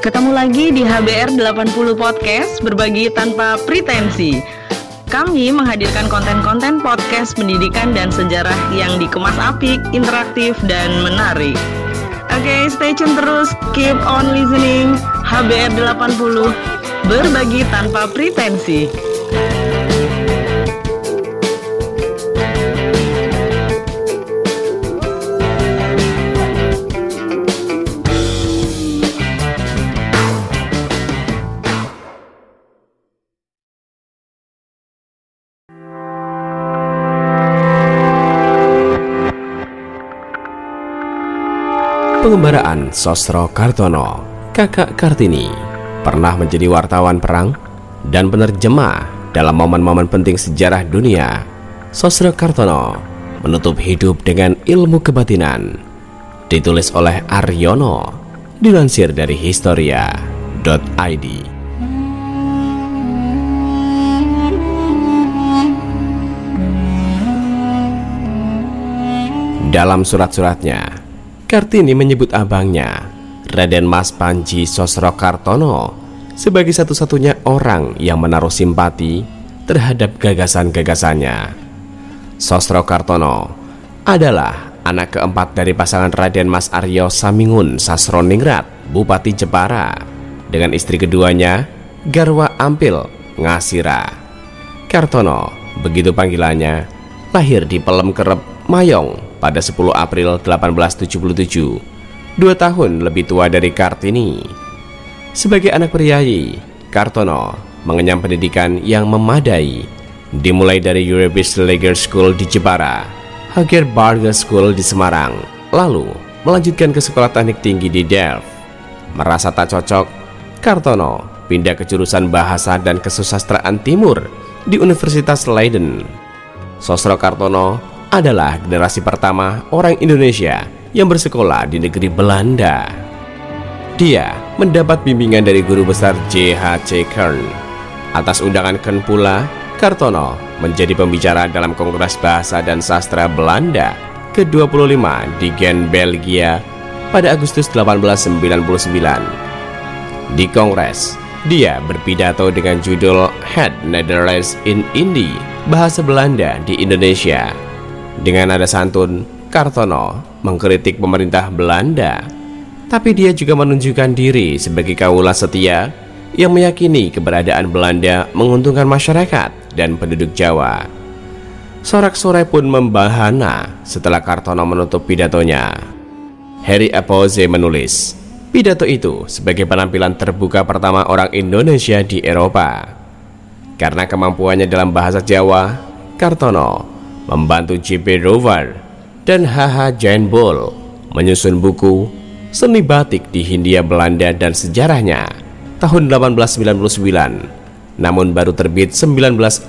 Ketemu lagi di HBR 80 Podcast berbagi tanpa pretensi. Kami menghadirkan konten-konten podcast pendidikan dan sejarah yang dikemas apik, interaktif, dan menarik. Oke, okay, stay tune terus, keep on listening. HBR 80 berbagi tanpa pretensi. Pengembaraan Sosro Kartono, kakak Kartini, pernah menjadi wartawan perang dan penerjemah dalam momen-momen penting sejarah dunia. Sosro Kartono menutup hidup dengan ilmu kebatinan. Ditulis oleh Aryono, dilansir dari historia.id. Dalam surat-suratnya, Kartini menyebut abangnya, Raden Mas Panji Sosro Kartono, sebagai satu-satunya orang yang menaruh simpati terhadap gagasan-gagasannya. Sosro Kartono adalah anak keempat dari pasangan Raden Mas Aryo Samingun Sasroningrat, Bupati Jepara, dengan istri keduanya, Garwa Ampil Ngasira. Kartono, begitu panggilannya, lahir di Pelem Kerep, Mayong, pada 10 April 1877, dua tahun lebih tua dari Kartini. Sebagai anak priayi, Kartono mengenyam pendidikan yang memadai, dimulai dari Eurobis Lager School di Jepara, Hager Barger School di Semarang, lalu melanjutkan ke sekolah teknik tinggi di Delft. Merasa tak cocok, Kartono pindah ke jurusan bahasa dan kesusastraan timur di Universitas Leiden. Sosro Kartono adalah generasi pertama orang Indonesia yang bersekolah di negeri Belanda. Dia mendapat bimbingan dari guru besar J.H.C. Kern. Atas undangan Kern pula, Kartono menjadi pembicara dalam Kongres Bahasa dan Sastra Belanda ke-25 di Gen, Belgia pada Agustus 1899. Di Kongres, dia berpidato dengan judul Head Netherlands in Indie, bahasa Belanda di Indonesia dengan nada santun, Kartono mengkritik pemerintah Belanda, tapi dia juga menunjukkan diri sebagai kaula setia yang meyakini keberadaan Belanda menguntungkan masyarakat dan penduduk Jawa. Sorak-sorai pun membahana setelah Kartono menutup pidatonya. Harry Apoze menulis, pidato itu sebagai penampilan terbuka pertama orang Indonesia di Eropa. Karena kemampuannya dalam bahasa Jawa, Kartono membantu JP Rover dan HH Jainbol menyusun buku Seni Batik di Hindia Belanda dan Sejarahnya tahun 1899 namun baru terbit 1914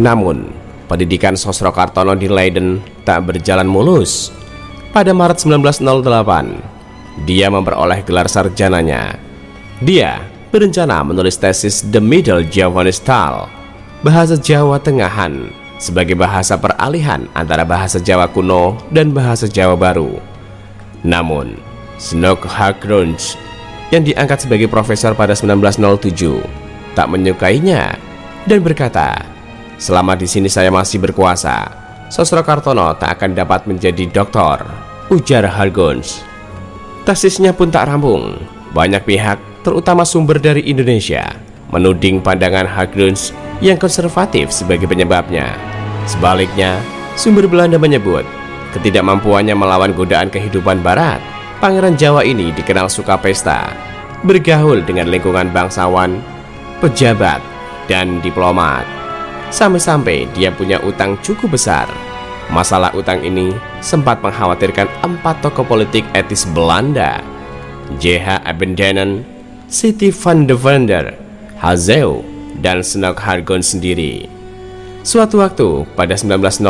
namun pendidikan Sosro Kartono di Leiden tak berjalan mulus. Pada Maret 1908 dia memperoleh gelar sarjananya. Dia berencana menulis tesis The Middle Javanese Style bahasa Jawa Tengahan sebagai bahasa peralihan antara bahasa Jawa kuno dan bahasa Jawa baru. Namun, Snook Hagrunch yang diangkat sebagai profesor pada 1907 tak menyukainya dan berkata, "Selama di sini saya masih berkuasa, Sosro Kartono tak akan dapat menjadi doktor," ujar Harguns. Tesisnya pun tak rampung. Banyak pihak, terutama sumber dari Indonesia, menuding pandangan Harguns yang konservatif sebagai penyebabnya. Sebaliknya, sumber Belanda menyebut ketidakmampuannya melawan godaan kehidupan barat. Pangeran Jawa ini dikenal suka pesta, bergaul dengan lingkungan bangsawan, pejabat, dan diplomat. Sampai-sampai dia punya utang cukup besar. Masalah utang ini sempat mengkhawatirkan empat tokoh politik etis Belanda, J.H. Abendenen, Siti van de Vender, Hazeu, dan Snok Hargon sendiri. Suatu waktu pada 1906,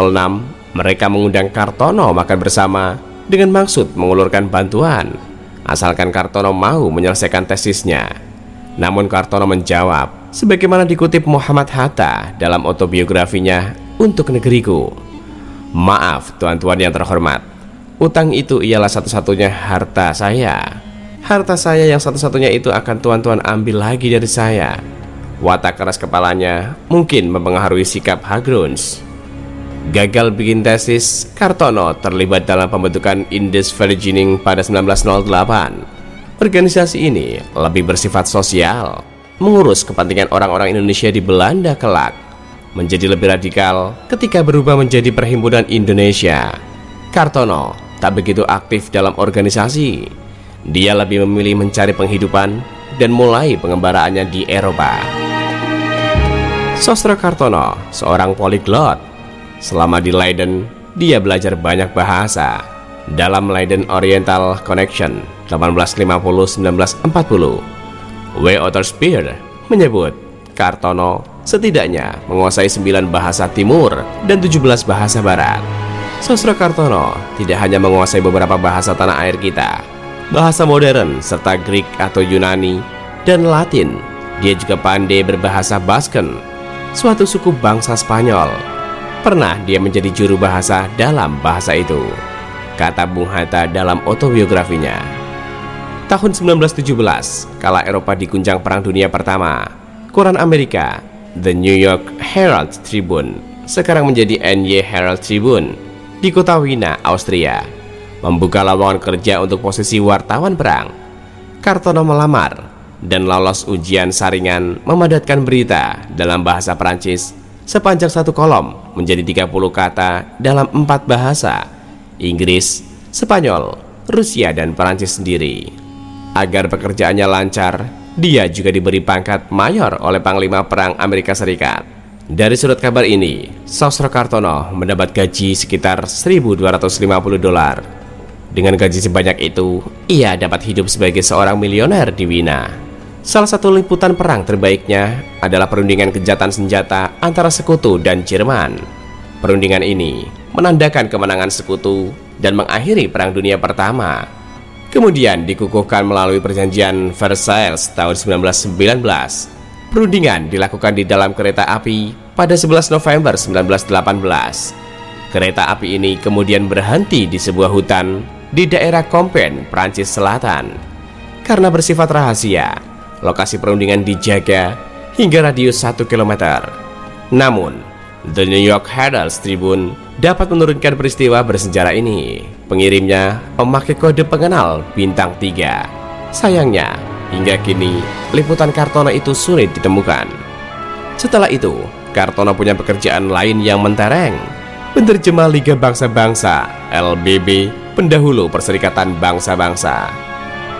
mereka mengundang Kartono makan bersama dengan maksud mengulurkan bantuan, asalkan Kartono mau menyelesaikan tesisnya. Namun Kartono menjawab, sebagaimana dikutip Muhammad Hatta dalam autobiografinya untuk negeriku. Maaf tuan-tuan yang terhormat, utang itu ialah satu-satunya harta saya. Harta saya yang satu-satunya itu akan tuan-tuan ambil lagi dari saya. Watak keras kepalanya mungkin mempengaruhi sikap Hagruns. Gagal bikin tesis, Kartono terlibat dalam pembentukan Indus Virgining pada 1908. Organisasi ini lebih bersifat sosial, mengurus kepentingan orang-orang Indonesia di Belanda kelak. Menjadi lebih radikal ketika berubah menjadi Perhimpunan Indonesia. Kartono tak begitu aktif dalam organisasi dia lebih memilih mencari penghidupan dan mulai pengembaraannya di Eropa. Sosro Kartono, seorang poliglot. Selama di Leiden, dia belajar banyak bahasa. Dalam Leiden Oriental Connection 1850-1940, W. Otterspeer menyebut Kartono setidaknya menguasai 9 bahasa timur dan 17 bahasa barat. Sosro Kartono tidak hanya menguasai beberapa bahasa tanah air kita, bahasa modern serta Greek atau Yunani dan Latin. Dia juga pandai berbahasa Basken, suatu suku bangsa Spanyol. Pernah dia menjadi juru bahasa dalam bahasa itu, kata Bung Hatta dalam autobiografinya. Tahun 1917, kala Eropa diguncang Perang Dunia Pertama, koran Amerika, The New York Herald Tribune, sekarang menjadi NY Herald Tribune, di kota Wina, Austria, membuka lowongan kerja untuk posisi wartawan perang. Kartono melamar dan lolos ujian saringan memadatkan berita dalam bahasa Perancis sepanjang satu kolom menjadi 30 kata dalam empat bahasa Inggris, Spanyol, Rusia, dan Perancis sendiri. Agar pekerjaannya lancar, dia juga diberi pangkat mayor oleh Panglima Perang Amerika Serikat. Dari surat kabar ini, Sosro Kartono mendapat gaji sekitar 1.250 dolar dengan gaji sebanyak itu, ia dapat hidup sebagai seorang milioner di Wina. Salah satu liputan perang terbaiknya adalah perundingan kejahatan senjata antara sekutu dan Jerman. Perundingan ini menandakan kemenangan sekutu dan mengakhiri Perang Dunia Pertama. Kemudian dikukuhkan melalui perjanjian Versailles tahun 1919. Perundingan dilakukan di dalam kereta api pada 11 November 1918. Kereta api ini kemudian berhenti di sebuah hutan di daerah Kompen, Prancis Selatan. Karena bersifat rahasia, lokasi perundingan dijaga hingga radius 1 km. Namun, The New York Herald Tribune dapat menurunkan peristiwa bersejarah ini. Pengirimnya memakai kode pengenal bintang 3. Sayangnya, hingga kini liputan Kartono itu sulit ditemukan. Setelah itu, Kartono punya pekerjaan lain yang mentereng. Penerjemah Liga Bangsa-Bangsa LBB pendahulu Perserikatan Bangsa-Bangsa.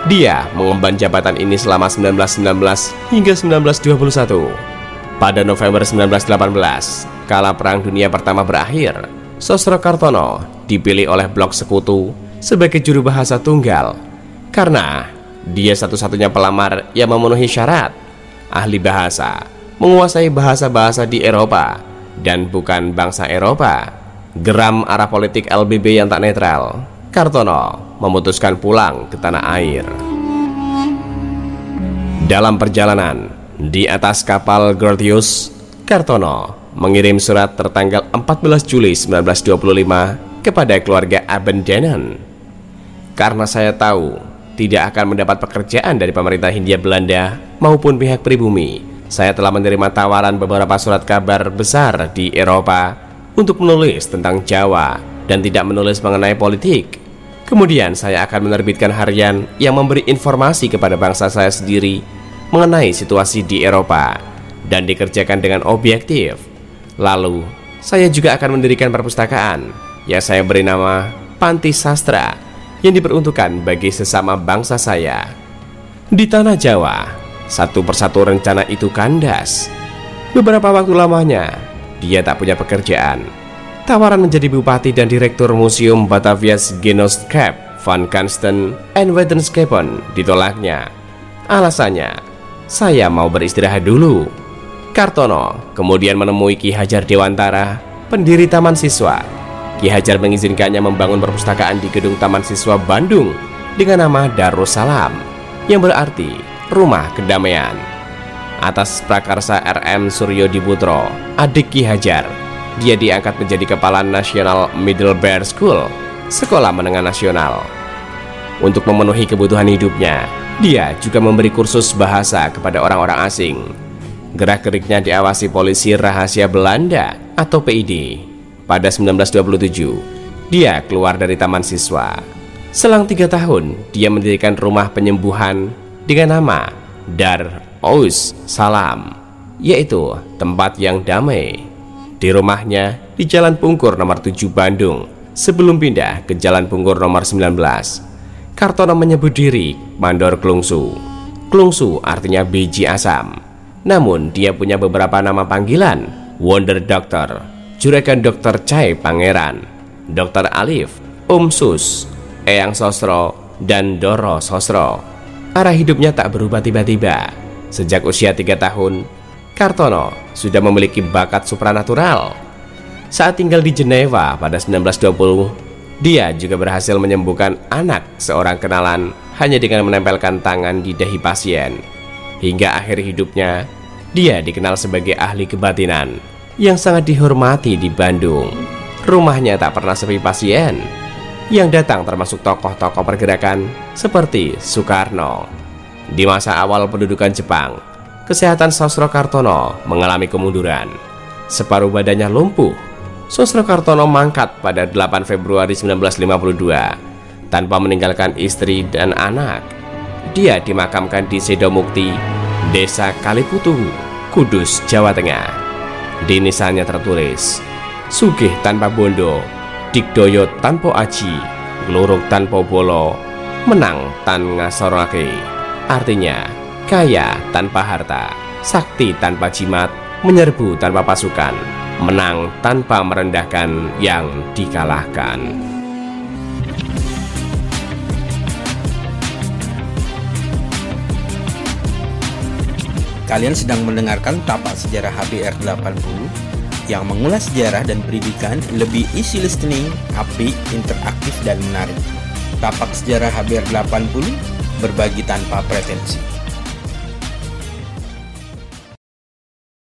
Dia mengemban jabatan ini selama 1919 hingga 1921. Pada November 1918, kala Perang Dunia Pertama berakhir, Sosro Kartono dipilih oleh Blok Sekutu sebagai juru bahasa tunggal karena dia satu-satunya pelamar yang memenuhi syarat ahli bahasa, menguasai bahasa-bahasa di Eropa dan bukan bangsa Eropa. Geram arah politik LBB yang tak netral Kartono memutuskan pulang ke tanah air. Dalam perjalanan di atas kapal Gordius, Kartono mengirim surat tertanggal 14 Juli 1925 kepada keluarga Abendanen. Karena saya tahu tidak akan mendapat pekerjaan dari pemerintah Hindia Belanda maupun pihak pribumi, saya telah menerima tawaran beberapa surat kabar besar di Eropa untuk menulis tentang Jawa dan tidak menulis mengenai politik. Kemudian saya akan menerbitkan harian yang memberi informasi kepada bangsa saya sendiri mengenai situasi di Eropa dan dikerjakan dengan objektif. Lalu, saya juga akan mendirikan perpustakaan yang saya beri nama Panti Sastra yang diperuntukkan bagi sesama bangsa saya. Di tanah Jawa, satu persatu rencana itu kandas. Beberapa waktu lamanya, dia tak punya pekerjaan tawaran menjadi bupati dan direktur Museum Batavia's Genootschap van Kansten and Wetenschappen ditolaknya. Alasannya, saya mau beristirahat dulu. Kartono kemudian menemui Ki Hajar Dewantara, pendiri Taman Siswa. Ki Hajar mengizinkannya membangun perpustakaan di gedung Taman Siswa Bandung dengan nama Darussalam, yang berarti Rumah Kedamaian. Atas prakarsa RM Suryo Diputro, adik Ki Hajar, dia diangkat menjadi kepala National Middle Bear School, sekolah menengah nasional. Untuk memenuhi kebutuhan hidupnya, dia juga memberi kursus bahasa kepada orang-orang asing. Gerak-geriknya diawasi polisi rahasia Belanda atau PID. Pada 1927, dia keluar dari taman siswa. Selang tiga tahun, dia mendirikan rumah penyembuhan dengan nama Dar Aus Salam, yaitu tempat yang damai. Di rumahnya di Jalan Pungkur nomor 7 Bandung, sebelum pindah ke Jalan Pungkur nomor 19. Kartono menyebut diri Mandor Klungsu. Klungsu artinya biji asam. Namun dia punya beberapa nama panggilan, Wonder Doctor, Juragan Dokter Cai Pangeran, Dokter Alif, Om Sus, Eyang Sosro, dan Doro Sosro. Arah hidupnya tak berubah tiba-tiba. Sejak usia tiga tahun, Kartono sudah memiliki bakat supranatural. Saat tinggal di Jenewa pada 1920, dia juga berhasil menyembuhkan anak seorang kenalan hanya dengan menempelkan tangan di dahi pasien. Hingga akhir hidupnya, dia dikenal sebagai ahli kebatinan yang sangat dihormati di Bandung. Rumahnya tak pernah sepi pasien. Yang datang termasuk tokoh-tokoh pergerakan seperti Soekarno. Di masa awal pendudukan Jepang, kesehatan Sosro Kartono mengalami kemunduran. Separuh badannya lumpuh. Sosro Kartono mangkat pada 8 Februari 1952 tanpa meninggalkan istri dan anak. Dia dimakamkan di Sedomukti, Desa Kaliputu, Kudus, Jawa Tengah. Di nisannya tertulis, Sugih tanpa bondo, Dikdoyo tanpa aji, Glorok tanpa bolo, Menang tan ngasorake. Artinya, kaya tanpa harta, sakti tanpa jimat, menyerbu tanpa pasukan, menang tanpa merendahkan yang dikalahkan. Kalian sedang mendengarkan Tapak Sejarah HBR 80 yang mengulas sejarah dan pendidikan lebih easy listening, apik, interaktif, dan menarik. Tapak Sejarah HBR 80 berbagi tanpa pretensi.